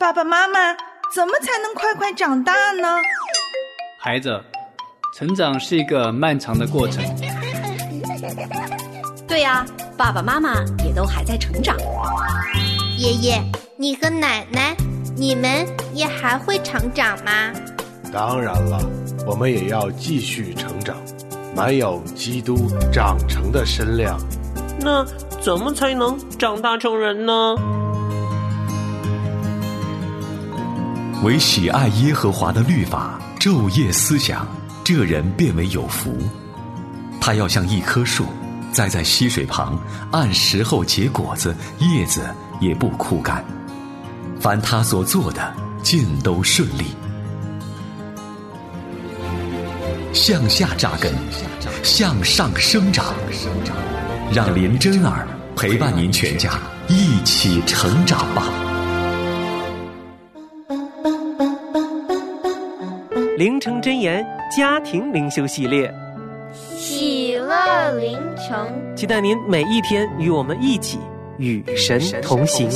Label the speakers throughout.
Speaker 1: 爸爸妈妈，怎么才能快快长大呢？
Speaker 2: 孩子，成长是一个漫长的过程。
Speaker 3: 对呀，爸爸妈妈也都还在成长。
Speaker 4: 爷爷，你和奶奶，你们也还会成长吗？
Speaker 5: 当然了，我们也要继续成长，满有基督长成的身量。
Speaker 6: 那怎么才能长大成人呢？
Speaker 7: 唯喜爱耶和华的律法，昼夜思想，这人变为有福。他要像一棵树，栽在溪水旁，按时候结果子，叶子也不枯干。凡他所做的，尽都顺利。向下扎根，向上生长。让林真儿陪伴您全家一起成长吧。
Speaker 6: 灵城真言家庭灵修系列，
Speaker 4: 喜乐灵城，
Speaker 6: 期待您每一天与我们一起与神同行。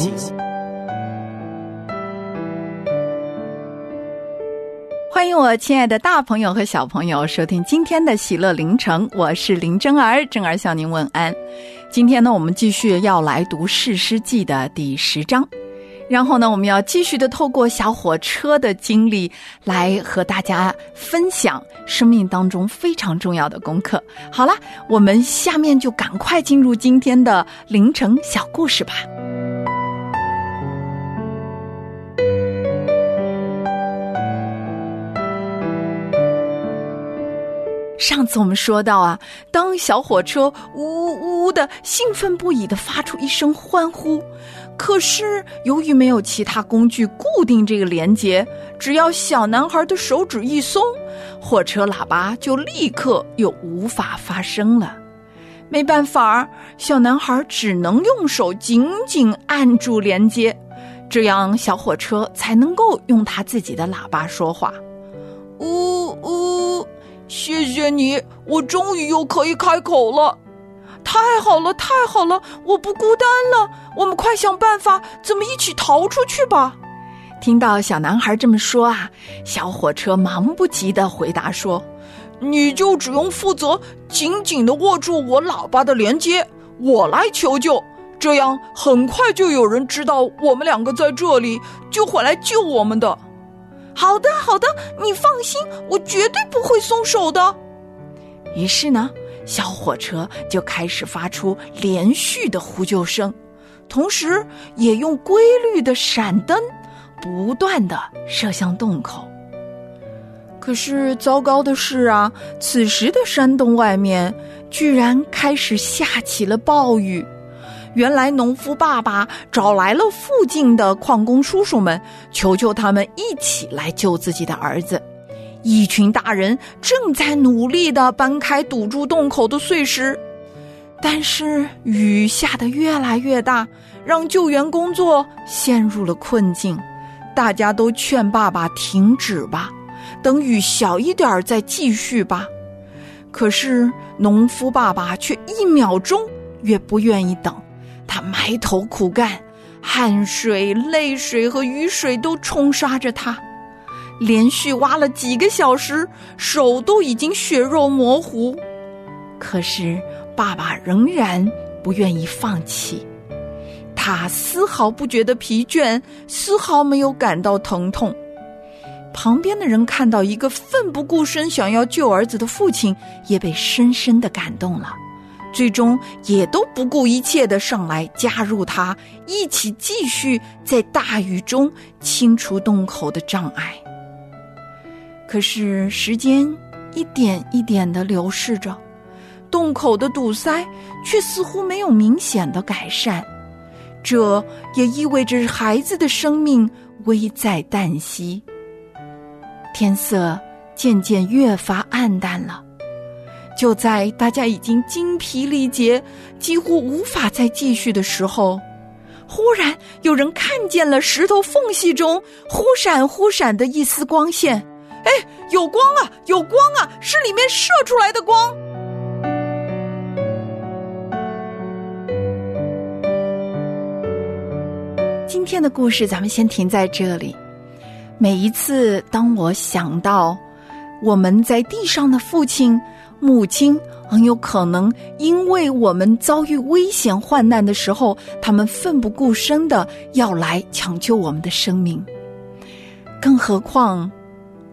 Speaker 1: 欢迎我亲爱的大朋友和小朋友收听今天的喜乐灵城，我是林真儿，真儿向您问安。今天呢，我们继续要来读《士师记》的第十章。然后呢，我们要继续的透过小火车的经历，来和大家分享生命当中非常重要的功课。好了，我们下面就赶快进入今天的凌晨小故事吧。上次我们说到啊，当小火车呜呜的兴奋不已的发出一声欢呼，可是由于没有其他工具固定这个连接，只要小男孩的手指一松，火车喇叭就立刻又无法发声了。没办法，小男孩只能用手紧紧按住连接，这样小火车才能够用他自己的喇叭说话。呜呜。谢谢你，我终于又可以开口了，太好了，太好了，我不孤单了。我们快想办法，怎么一起逃出去吧？听到小男孩这么说啊，小火车忙不及的回答说：“你就只用负责紧紧的握住我喇叭的连接，我来求救，这样很快就有人知道我们两个在这里，就会来救我们的。”好的，好的，你放心，我绝对不会松手的。于是呢，小火车就开始发出连续的呼救声，同时也用规律的闪灯不断的射向洞口。可是糟糕的是啊，此时的山洞外面居然开始下起了暴雨。原来，农夫爸爸找来了附近的矿工叔叔们，求求他们一起来救自己的儿子。一群大人正在努力的搬开堵住洞口的碎石，但是雨下得越来越大，让救援工作陷入了困境。大家都劝爸爸停止吧，等雨小一点再继续吧。可是，农夫爸爸却一秒钟也不愿意等。他埋头苦干，汗水、泪水和雨水都冲刷着他，连续挖了几个小时，手都已经血肉模糊。可是爸爸仍然不愿意放弃，他丝毫不觉得疲倦，丝毫没有感到疼痛。旁边的人看到一个奋不顾身想要救儿子的父亲，也被深深的感动了。最终也都不顾一切的上来加入他，一起继续在大雨中清除洞口的障碍。可是时间一点一点的流逝着，洞口的堵塞却似乎没有明显的改善，这也意味着孩子的生命危在旦夕。天色渐渐越发暗淡了。就在大家已经精疲力竭、几乎无法再继续的时候，忽然有人看见了石头缝隙中忽闪忽闪的一丝光线。哎，有光啊，有光啊，是里面射出来的光。今天的故事咱们先停在这里。每一次当我想到我们在地上的父亲、母亲，很有可能因为我们遭遇危险患难的时候，他们奋不顾身的要来抢救我们的生命。更何况，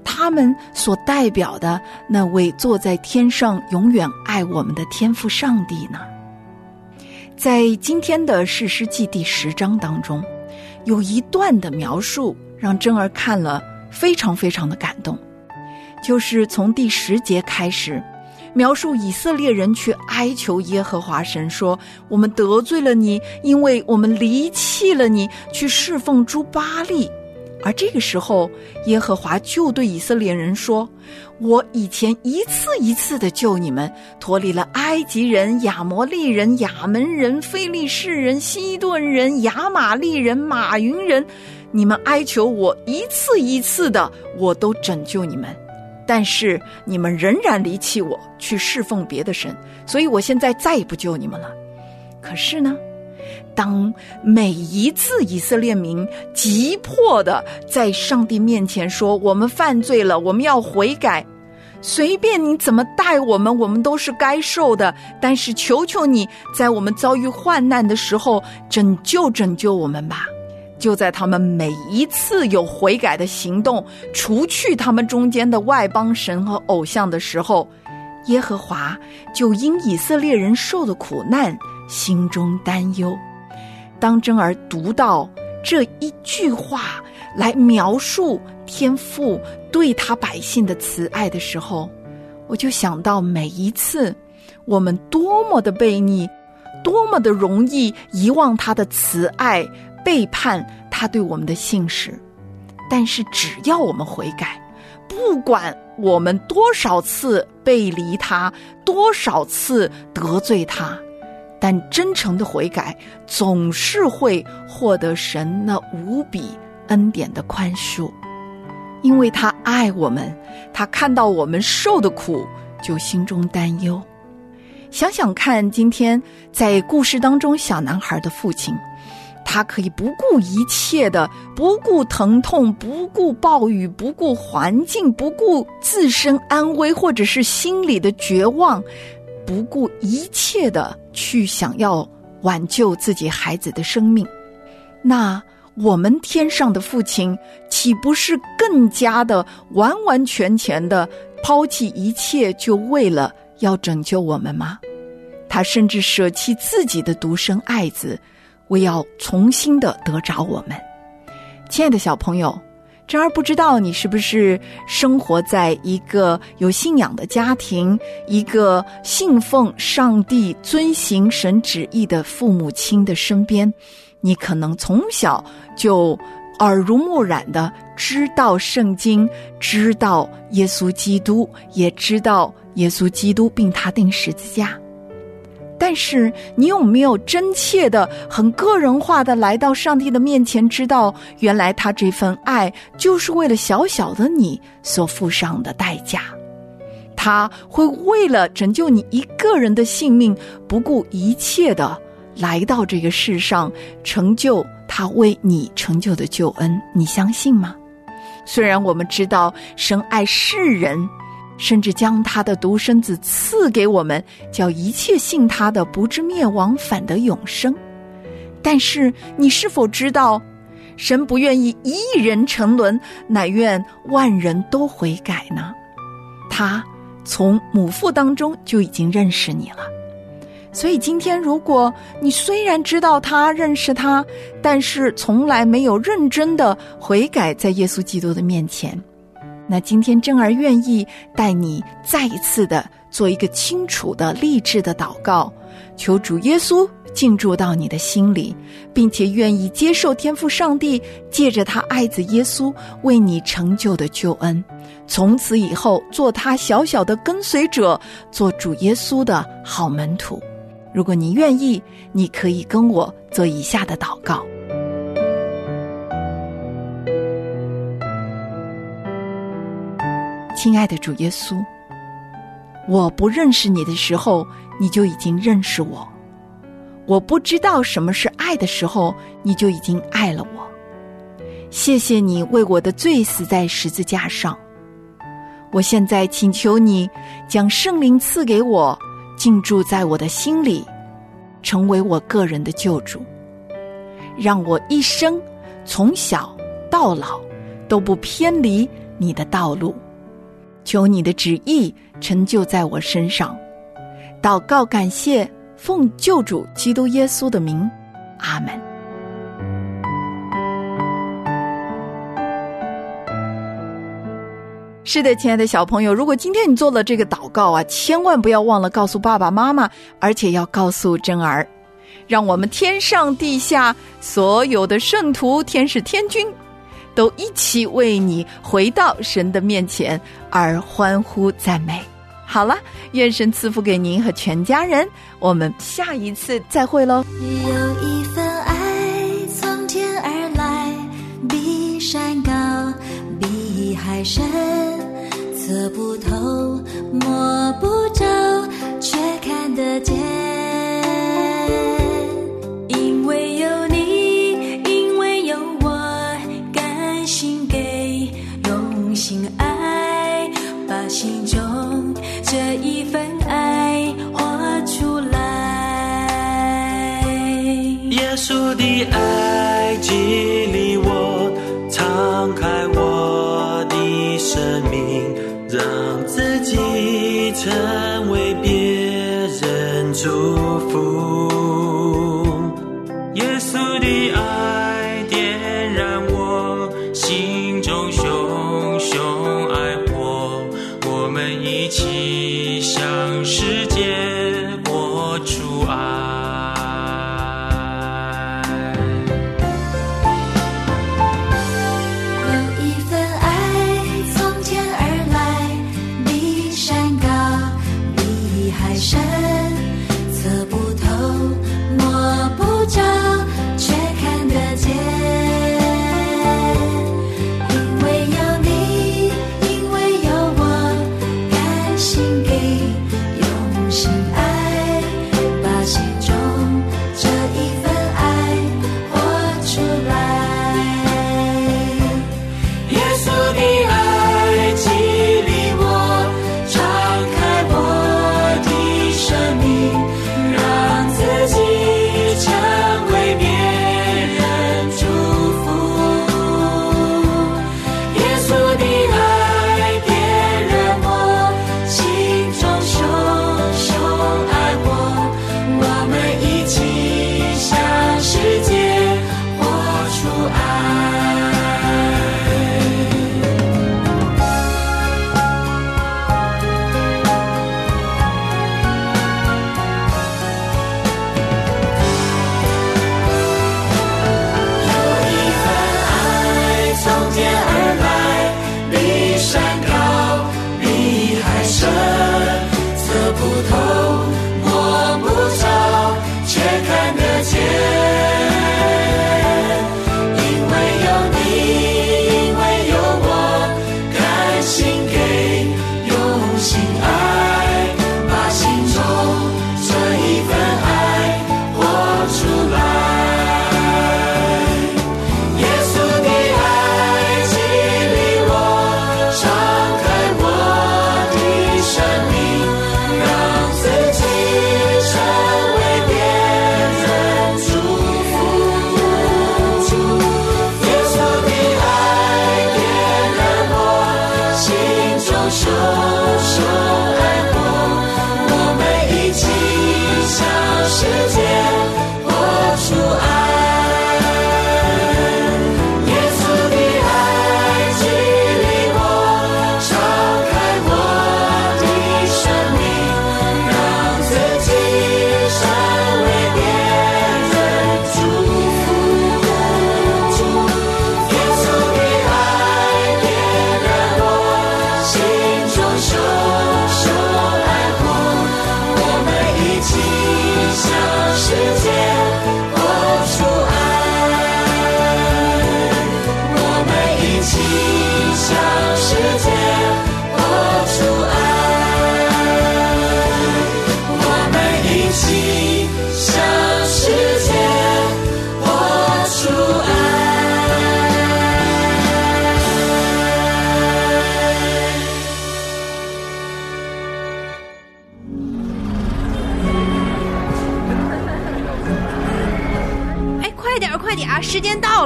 Speaker 1: 他们所代表的那位坐在天上永远爱我们的天父上帝呢？在今天的《史诗记》第十章当中，有一段的描述让珍儿看了非常非常的感动，就是从第十节开始，描述以色列人去哀求耶和华神说：“我们得罪了你，因为我们离弃了你，去侍奉诸巴利。”而这个时候，耶和华就对以色列人说：“我以前一次一次的救你们，脱离了埃及人、亚摩利人、亚门人、非利士人、西顿人、亚玛利人、马云人，你们哀求我一次一次的，我都拯救你们。但是你们仍然离弃我，去侍奉别的神，所以我现在再也不救你们了。可是呢？”当每一次以色列民急迫的在上帝面前说：“我们犯罪了，我们要悔改。”随便你怎么待我们，我们都是该受的。但是求求你在我们遭遇患难的时候拯救拯救我们吧！就在他们每一次有悔改的行动，除去他们中间的外邦神和偶像的时候，耶和华就因以色列人受的苦难心中担忧。当真儿读到这一句话来描述天父对他百姓的慈爱的时候，我就想到每一次我们多么的悖逆，多么的容易遗忘他的慈爱，背叛他对我们的信实。但是只要我们悔改，不管我们多少次背离他，多少次得罪他。但真诚的悔改总是会获得神那无比恩典的宽恕，因为他爱我们，他看到我们受的苦，就心中担忧。想想看，今天在故事当中，小男孩的父亲，他可以不顾一切的，不顾疼痛，不顾暴雨，不顾环境，不顾自身安危，或者是心里的绝望。不顾一切的去想要挽救自己孩子的生命，那我们天上的父亲岂不是更加的完完全全的抛弃一切，就为了要拯救我们吗？他甚至舍弃自己的独生爱子，为要重新的得着我们。亲爱的小朋友。然而，不知道你是不是生活在一个有信仰的家庭，一个信奉上帝、遵行神旨意的父母亲的身边？你可能从小就耳濡目染的知道圣经，知道耶稣基督，也知道耶稣基督并他定十字架。但是，你有没有真切的、很个人化的来到上帝的面前，知道原来他这份爱就是为了小小的你所付上的代价？他会为了拯救你一个人的性命，不顾一切的来到这个世上，成就他为你成就的救恩。你相信吗？虽然我们知道神爱世人。甚至将他的独生子赐给我们，叫一切信他的不至灭亡，反得永生。但是你是否知道，神不愿意一人沉沦，乃愿万人都悔改呢？他从母腹当中就已经认识你了。所以今天，如果你虽然知道他认识他，但是从来没有认真的悔改，在耶稣基督的面前。那今天真儿愿意带你再一次的做一个清楚的励志的祷告，求主耶稣进驻到你的心里，并且愿意接受天父上帝借着他爱子耶稣为你成就的救恩，从此以后做他小小的跟随者，做主耶稣的好门徒。如果你愿意，你可以跟我做以下的祷告。亲爱的主耶稣，我不认识你的时候，你就已经认识我；我不知道什么是爱的时候，你就已经爱了我。谢谢你为我的罪死在十字架上。我现在请求你将圣灵赐给我，进驻在我的心里，成为我个人的救主，让我一生从小到老都不偏离你的道路。求你的旨意成就在我身上。祷告，感谢。奉救主基督耶稣的名，阿门。是的，亲爱的小朋友，如果今天你做了这个祷告啊，千万不要忘了告诉爸爸妈妈，而且要告诉真儿，让我们天上地下所有的圣徒、天使、天君，都一起为你回到神的面前而欢呼赞美。好了，愿神赐福给您和全家人。我们下一次再会喽。
Speaker 8: 有一份爱从天而来，比山高，比海深，测不透，摸不着，却看得见。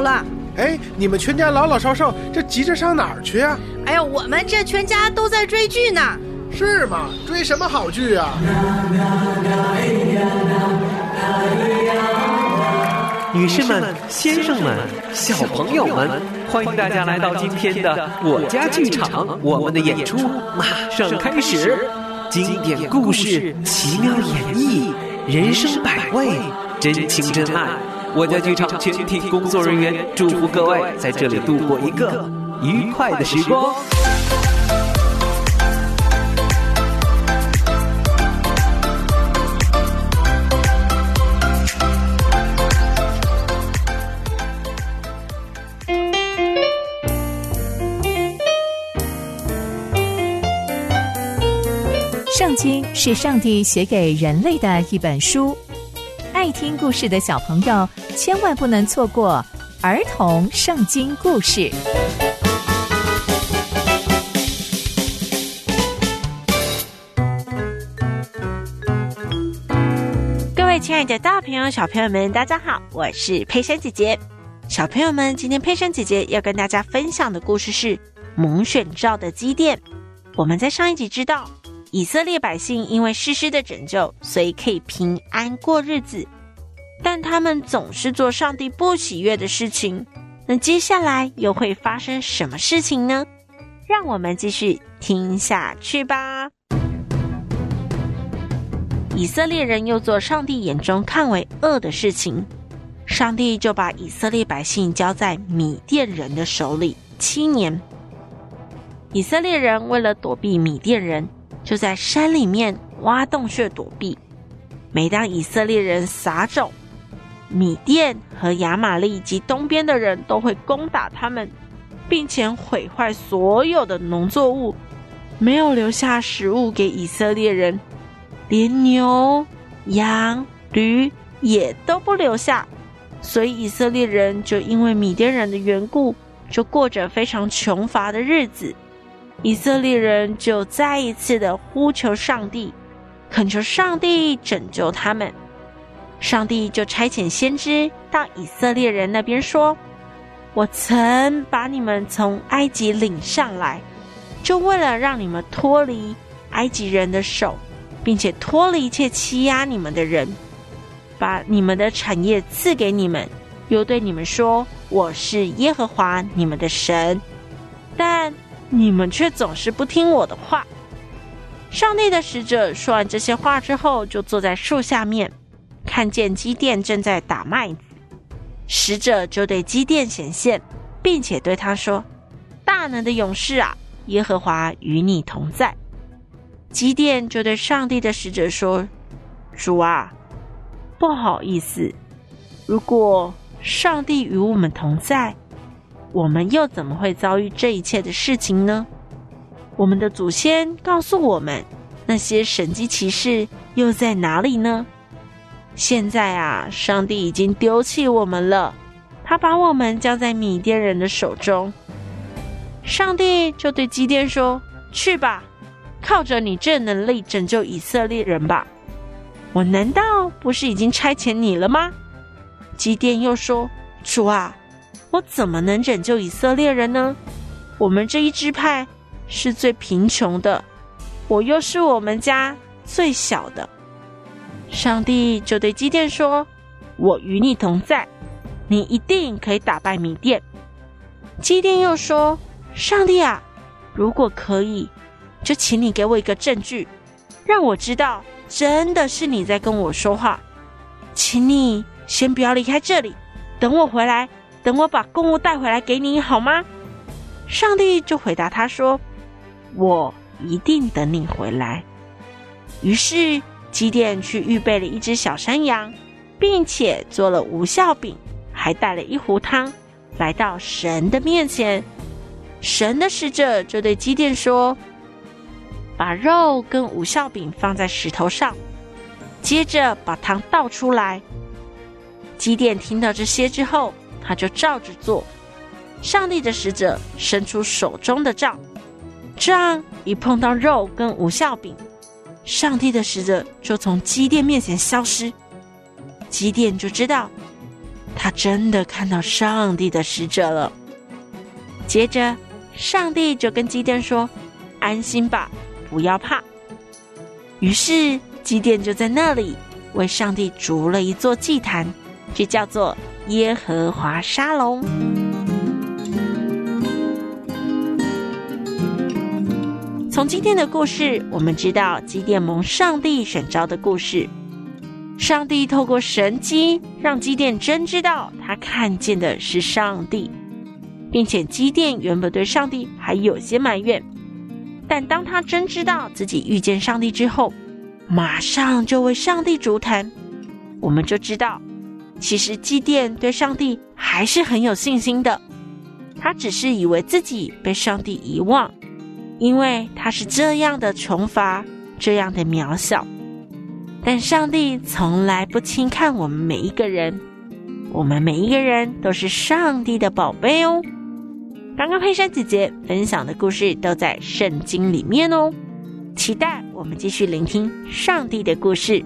Speaker 1: 了。
Speaker 5: 哎，你们全家老老少少，这急着上哪儿去啊？
Speaker 1: 哎呀，我们这全家都在追剧呢。
Speaker 5: 是吗？追什么好剧啊？
Speaker 6: 女士们、先生们、小朋友们，欢迎大家来到今天的我家剧场，我们的演出马上开始。经典故事，奇妙演绎，人生百味，真情真爱。我家剧场全体工作人员祝福各位在这里度过一个愉快的时光。
Speaker 9: 圣经是上帝写给人类的一本书，爱听故事的小朋友千万不能错过儿童圣经故事。
Speaker 10: 各位亲爱的大朋友、小朋友们，大家好，我是佩珊姐姐。小朋友们，今天佩珊姐姐要跟大家分享的故事是蒙选召的基甸。我们在上一集知道。以色列百姓因为诗诗的拯救，所以可以平安过日子，但他们总是做上帝不喜悦的事情。那接下来又会发生什么事情呢？让我们继续听下去吧。以色列人又做上帝眼中看为恶的事情，上帝就把以色列百姓交在米甸人的手里七年。以色列人为了躲避米甸人。就在山里面挖洞穴躲避。每当以色列人撒种，米甸和亚玛利及东边的人都会攻打他们，并且毁坏所有的农作物，没有留下食物给以色列人，连牛、羊、驴也都不留下。所以以色列人就因为米甸人的缘故，就过着非常穷乏的日子。以色列人就再一次的呼求上帝，恳求上帝拯救他们。上帝就差遣先知到以色列人那边说：“我曾把你们从埃及领上来，就为了让你们脱离埃及人的手，并且脱离一切欺压你们的人，把你们的产业赐给你们，又对你们说：我是耶和华你们的神。但。”你们却总是不听我的话。上帝的使者说完这些话之后，就坐在树下面，看见基甸正在打麦子。使者就对基甸显现，并且对他说：“大能的勇士啊，耶和华与你同在。”基甸就对上帝的使者说：“主啊，不好意思，如果上帝与我们同在。”我们又怎么会遭遇这一切的事情呢？我们的祖先告诉我们，那些神迹骑士又在哪里呢？现在啊，上帝已经丢弃我们了，他把我们交在米甸人的手中。上帝就对基甸说：“去吧，靠着你这能力拯救以色列人吧。我难道不是已经差遣你了吗？”基甸又说：“主啊。”我怎么能拯救以色列人呢？我们这一支派是最贫穷的，我又是我们家最小的。上帝就对基甸说：“我与你同在，你一定可以打败米甸。”基甸又说：“上帝啊，如果可以，就请你给我一个证据，让我知道真的是你在跟我说话。请你先不要离开这里，等我回来。”等我把公物带回来给你好吗？上帝就回答他说：“我一定等你回来。”于是基甸去预备了一只小山羊，并且做了无效饼，还带了一壶汤，来到神的面前。神的使者就对基甸说：“把肉跟无效饼放在石头上，接着把汤倒出来。”基甸听到这些之后。他就照着做，上帝的使者伸出手中的杖，杖一碰到肉跟无效饼，上帝的使者就从基甸面前消失。基甸就知道他真的看到上帝的使者了。接着，上帝就跟基甸说：“安心吧，不要怕。”于是，基甸就在那里为上帝筑了一座祭坛，就叫做耶和华沙龙。从今天的故事，我们知道基甸蒙上帝选召的故事。上帝透过神机，让基甸真知道他看见的是上帝，并且基甸原本对上帝还有些埋怨，但当他真知道自己遇见上帝之后，马上就为上帝足坛。我们就知道，其实基甸对上帝还是很有信心的，他只是以为自己被上帝遗忘。因为他是这样的穷乏，这样的渺小，但上帝从来不轻看我们每一个人，我们每一个人都是上帝的宝贝哦。刚刚佩珊姐姐分享的故事都在圣经里面哦，期待我们继续聆听上帝的故事。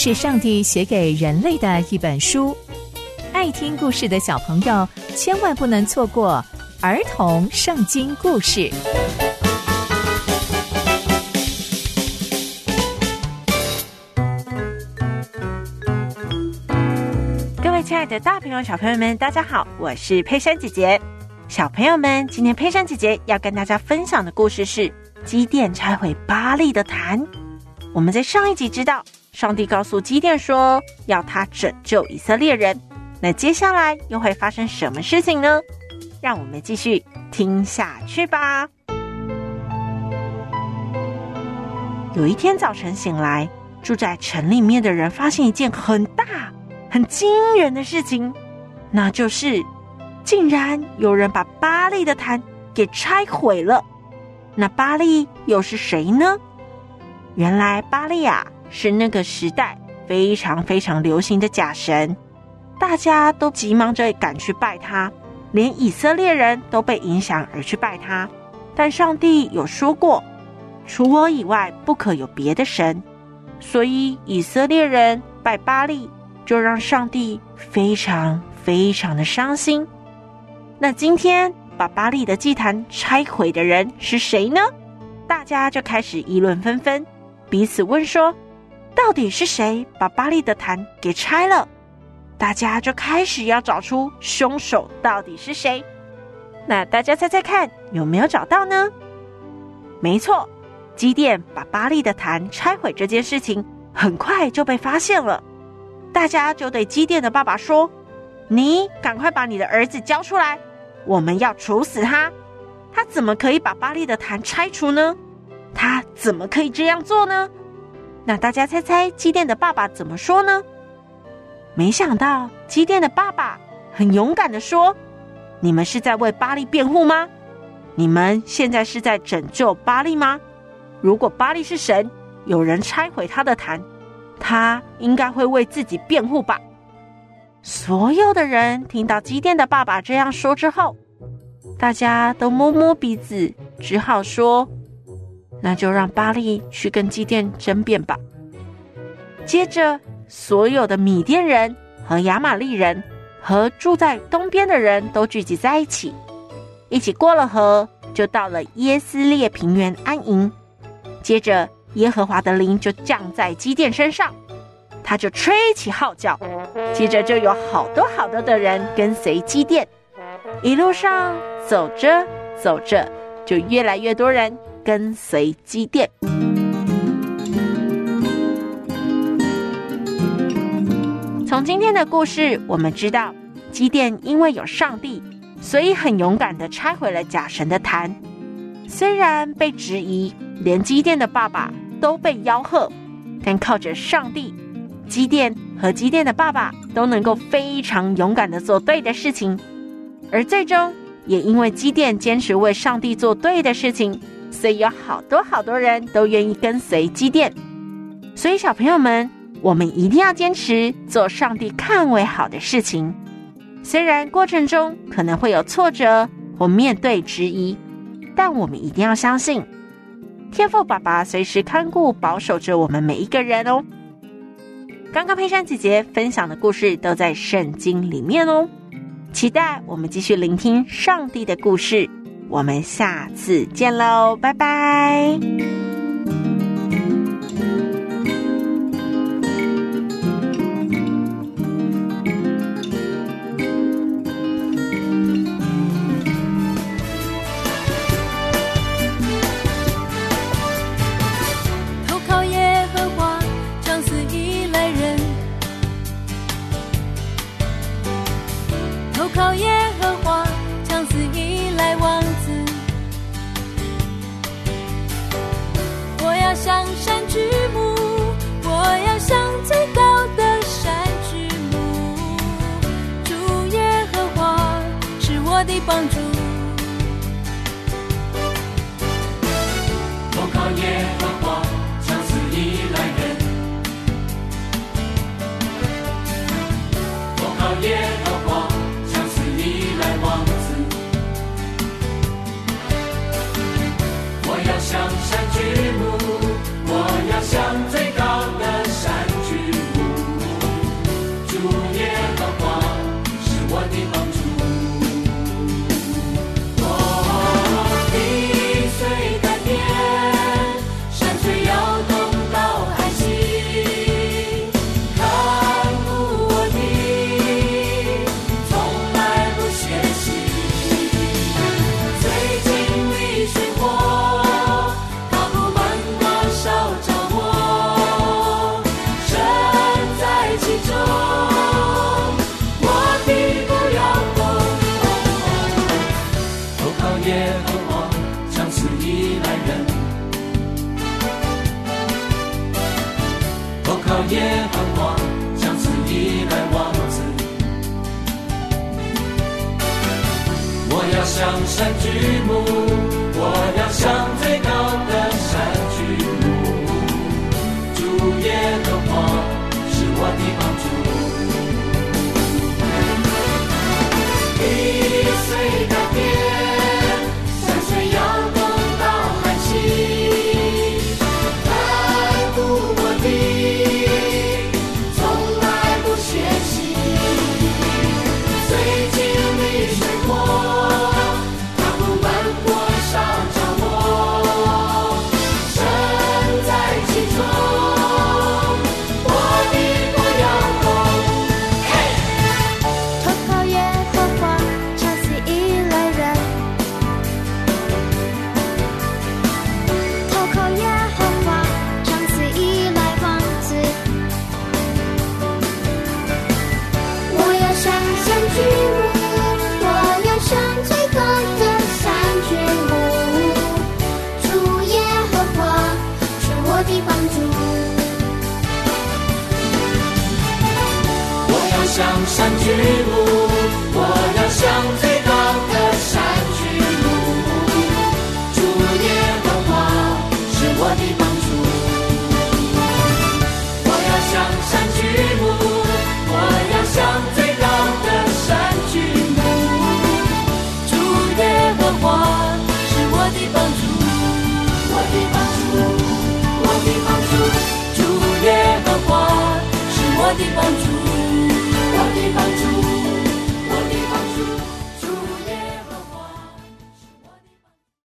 Speaker 9: 是上帝写给人类的一本书，爱听故事的小朋友千万不能错过儿童圣经故事。
Speaker 10: 各位亲爱的大朋友、小朋友们，大家好，我是佩珊姐姐。小朋友们，今天佩珊姐姐要跟大家分享的故事是基甸拆毁巴利的坛。我们在上一集知道。上帝告诉基甸说：“要他拯救以色列人。”那接下来又会发生什么事情呢？让我们继续听下去吧。有一天早晨醒来，住在城里面的人发现一件很大、很惊人的事情，那就是竟然有人把巴利的坛给拆毁了。那巴利又是谁呢？原来巴利亚。是那个时代非常非常流行的假神，大家都急忙着赶去拜他，连以色列人都被影响而去拜他。但上帝有说过，除我以外不可有别的神，所以以色列人拜巴利，就让上帝非常非常的伤心。那今天把巴利的祭坛拆毁的人是谁呢？大家就开始议论纷纷，彼此问说。到底是谁把巴利的坛给拆了？大家就开始要找出凶手到底是谁。那大家猜猜看，有没有找到呢？没错，基甸把巴利的坛拆毁这件事情很快就被发现了。大家就对基甸的爸爸说：“你赶快把你的儿子交出来，我们要处死他。他怎么可以把巴利的坛拆除呢？他怎么可以这样做呢？”那大家猜猜，基电的爸爸怎么说呢？没想到，基电的爸爸很勇敢的说：“你们是在为巴利辩护吗？你们现在是在拯救巴利吗？如果巴利是神，有人拆毁他的坛，他应该会为自己辩护吧？”所有的人听到基电的爸爸这样说之后，大家都摸摸鼻子，只好说。那就让巴利去跟基甸争辩吧。接着，所有的米甸人和亚玛利人和住在东边的人都聚集在一起，一起过了河，就到了耶斯列平原安营。接着，耶和华的灵就降在基甸身上，他就吹起号角，接着就有好多好多的人跟随基甸。一路上走着走着，就越来越多人。跟随基甸。从今天的故事，我们知道基甸因为有上帝，所以很勇敢的拆毁了假神的坛。虽然被质疑，连基甸的爸爸都被吆喝，但靠着上帝，基甸和基甸的爸爸都能够非常勇敢的做对的事情。而最终，也因为基甸坚持为上帝做对的事情。所以有好多好多人都愿意跟随基甸，所以小朋友们，我们一定要坚持做上帝看为好的事情，虽然过程中可能会有挫折或面对质疑，但我们一定要相信，天父爸爸随时看顾、保守着我们每一个人哦。刚刚佩珊姐姐分享的故事都在圣经里面哦，期待我们继续聆听上帝的故事。我们下次见喽，拜拜。
Speaker 4: 要向山举目，我要向